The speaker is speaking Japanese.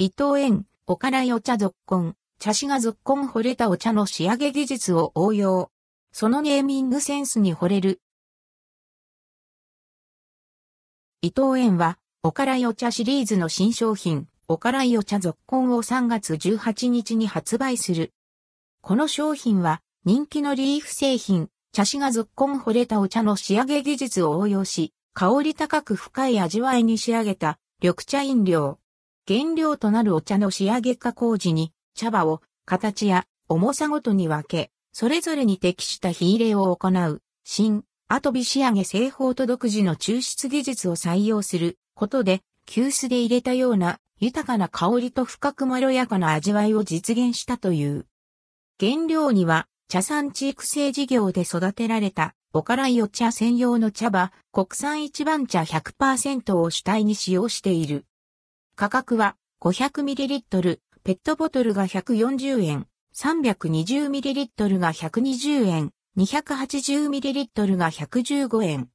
伊藤園、おからいお茶続婚、茶師が続婚惚れたお茶の仕上げ技術を応用。そのネーミングセンスに惚れる。伊藤園は、おからいお茶シリーズの新商品、おからいお茶続婚を3月18日に発売する。この商品は、人気のリーフ製品、茶師が続婚惚れたお茶の仕上げ技術を応用し、香り高く深い味わいに仕上げた緑茶飲料。原料となるお茶の仕上げ加工時に茶葉を形や重さごとに分け、それぞれに適した火入れを行う新後火仕上げ製法と独自の抽出技術を採用することで急須で入れたような豊かな香りと深くまろやかな味わいを実現したという。原料には茶産地育成事業で育てられたおからいお茶専用の茶葉国産一番茶100%を主体に使用している。価格は 500ml、ペットボトルが140円、320ml が120円、280ml が115円。